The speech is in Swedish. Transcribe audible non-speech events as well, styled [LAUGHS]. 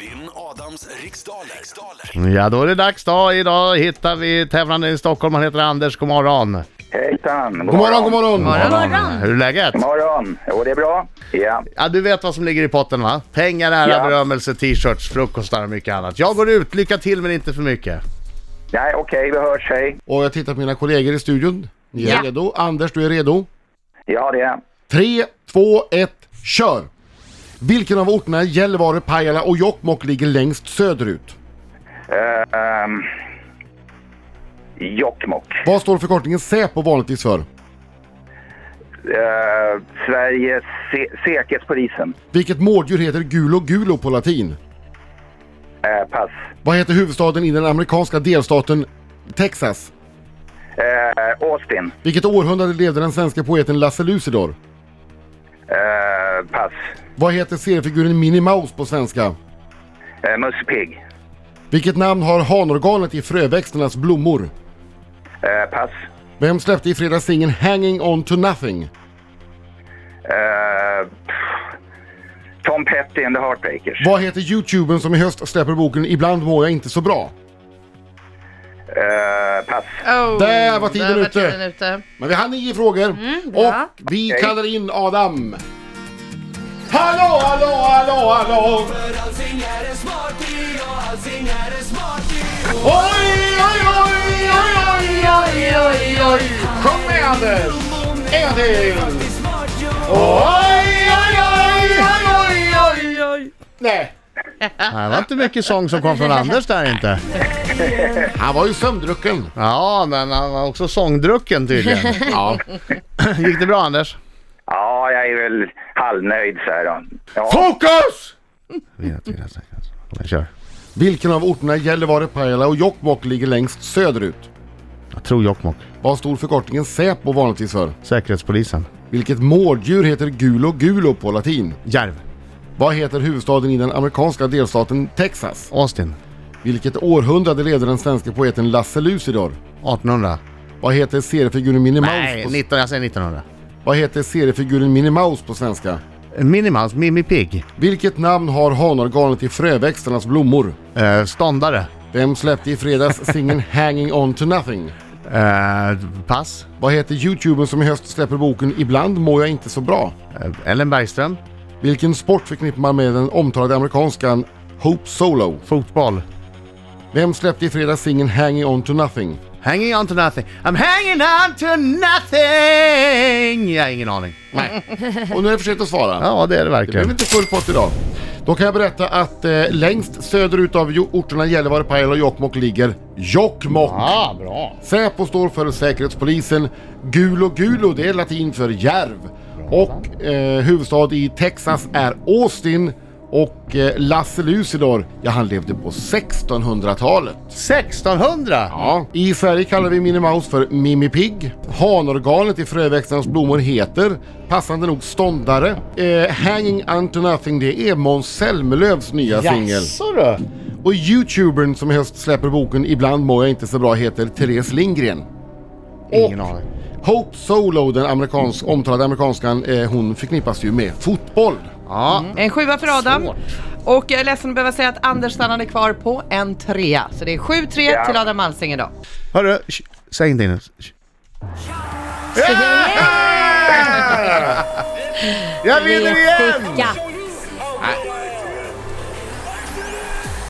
Vinn Adams riksdaler. riksdaler. Ja, då är det dags då. Idag hittar vi tävlande i Stockholm. Han heter Anders. God morgon. Hejsan! God God morgon, god morgon! Morgon, morgon. Hur är läget? God morgon! Jo, det är bra. Ja. Ja, du vet vad som ligger i potten va? Pengar, ära, Ja. berömmelse, t-shirts, frukostar och mycket annat. Jag går ut. Lycka till men inte för mycket. Nej, okej, vi hörs. Hej. Och jag tittar på mina kollegor i studion. Ni är Ja. redo? Anders, du är redo? Ja, det är Tre, två, ett, kör! Vilken av orterna Gällivare, Pajala och Jokkmokk ligger längst söderut? uh, um, Jokkmokk. Vad står förkortningen Säpo vanligtvis för? Uh, Sveriges se- Säkerhetspolisen. Vilket mårddjur heter Gulo Gulo på latin? Uh, pass. Vad heter huvudstaden i den amerikanska delstaten Texas? Uh, Austin. Vilket århundrade levde den svenska poeten Lasse Lucidor? Uh, pass. Vad heter seriefiguren Minnie Mouse på svenska? Uh, Musse Pigg. Vilket namn har hanorganet i fröväxternas blommor? Uh, pass. Vem släppte i fredags singeln Hanging On To Nothing? Uh, pff. Tom Petty and the Heartbreakers. Vad heter youtubern som i höst släpper boken Ibland mår jag inte så bra? Uh, pass. Oh, Där var tiden där ute. tiden ute. Men vi har nio frågor bra. och vi kallar in Adam. Hallå, hallå, hallå, hallå! Oj, oj, oj, oj, oj, oj, oj, oj! Sjung med Anders! En gång till! Oj, oj, oj, oj, oj, oj! Nej, Det var inte mycket sång som kom från Anders där inte. han var ju sömndrucken. Ja, men han var också sångdrucken tydligen. Ja. Gick det bra Anders? Ja, jag är väl halvnöjd så här då. Ja. Fokus! Jag kör. Vilken av orterna Gällivare, Pajala och Jokkmokk ligger längst söderut? Jag tror Jokkmokk. Vad stod förkortningen Säpo vanligtvis för? Säkerhetspolisen. Vilket mårddjur heter Gulo Gulo på latin? Järv. Vad heter huvudstaden i den amerikanska delstaten Texas? Austin. Vilket århundrade levde den svenska poeten Lasse Lucidor? 1800. Vad heter seriefiguren Minnie Mouse Nej, på, 19, jag säger 1900. Vad heter seriefiguren Minnie Mouse på svenska? Minimouse, Mimmi Pigg. Vilket namn har hanorganet i fröväxternas blommor? Eh, ståndare. Vem släppte i fredags singeln [LAUGHS] Hanging On To Nothing? Eh, pass. Vad heter youtubern som i höst släpper boken Ibland mår jag inte så bra? Eh, Ellen Bergström. Vilken sport förknippar man med den omtalade amerikanskan Hope Solo? Fotboll. Vem släppte i fredags singeln Hanging On To Nothing? Hanging on to nothing. I'm hanging on to nothing! Jag har ingen aning. Nej. [LAUGHS] Och nu är det för sent att svara. Ja, det är det Det blev verkligen. inte full pott idag. Då kan jag berätta att eh, längst söderut av jo- orterna Gällivare, Pajala och Jokkmokk ligger Jokkmokk. Ah, bra. Säpo står för Säkerhetspolisen. Gulo Gulo, det är latin för järv. Och eh, huvudstad i Texas är Austin. Och eh, Lasse Lucidor, ja han levde på 1600-talet. 1600? Ja. I Sverige kallar vi Minnie Mouse för Mimmi Pigg. Hanorganet i fröväxternas blommor heter, passande nog, Ståndare. Eh, Hanging Unto Nothing, det är Måns Zelmerlöws nya singel. Jaså du? Och youtubern som i höst släpper boken Ibland mår jag inte så bra heter Therese Lindgren. Ingen aning. Hope Solo, den amerikansk, omtalade amerikanskan, eh, hon förknippas ju med fotboll. Ja, En sjua för Adam. Svårt. Och jag är ledsen att behöva säga att Anders stannade kvar på en trea. Så det är 7-3 Ja. till Adam Alsing idag. hörru, sh- säg inte in Sh- Jag vinner igen! Ja!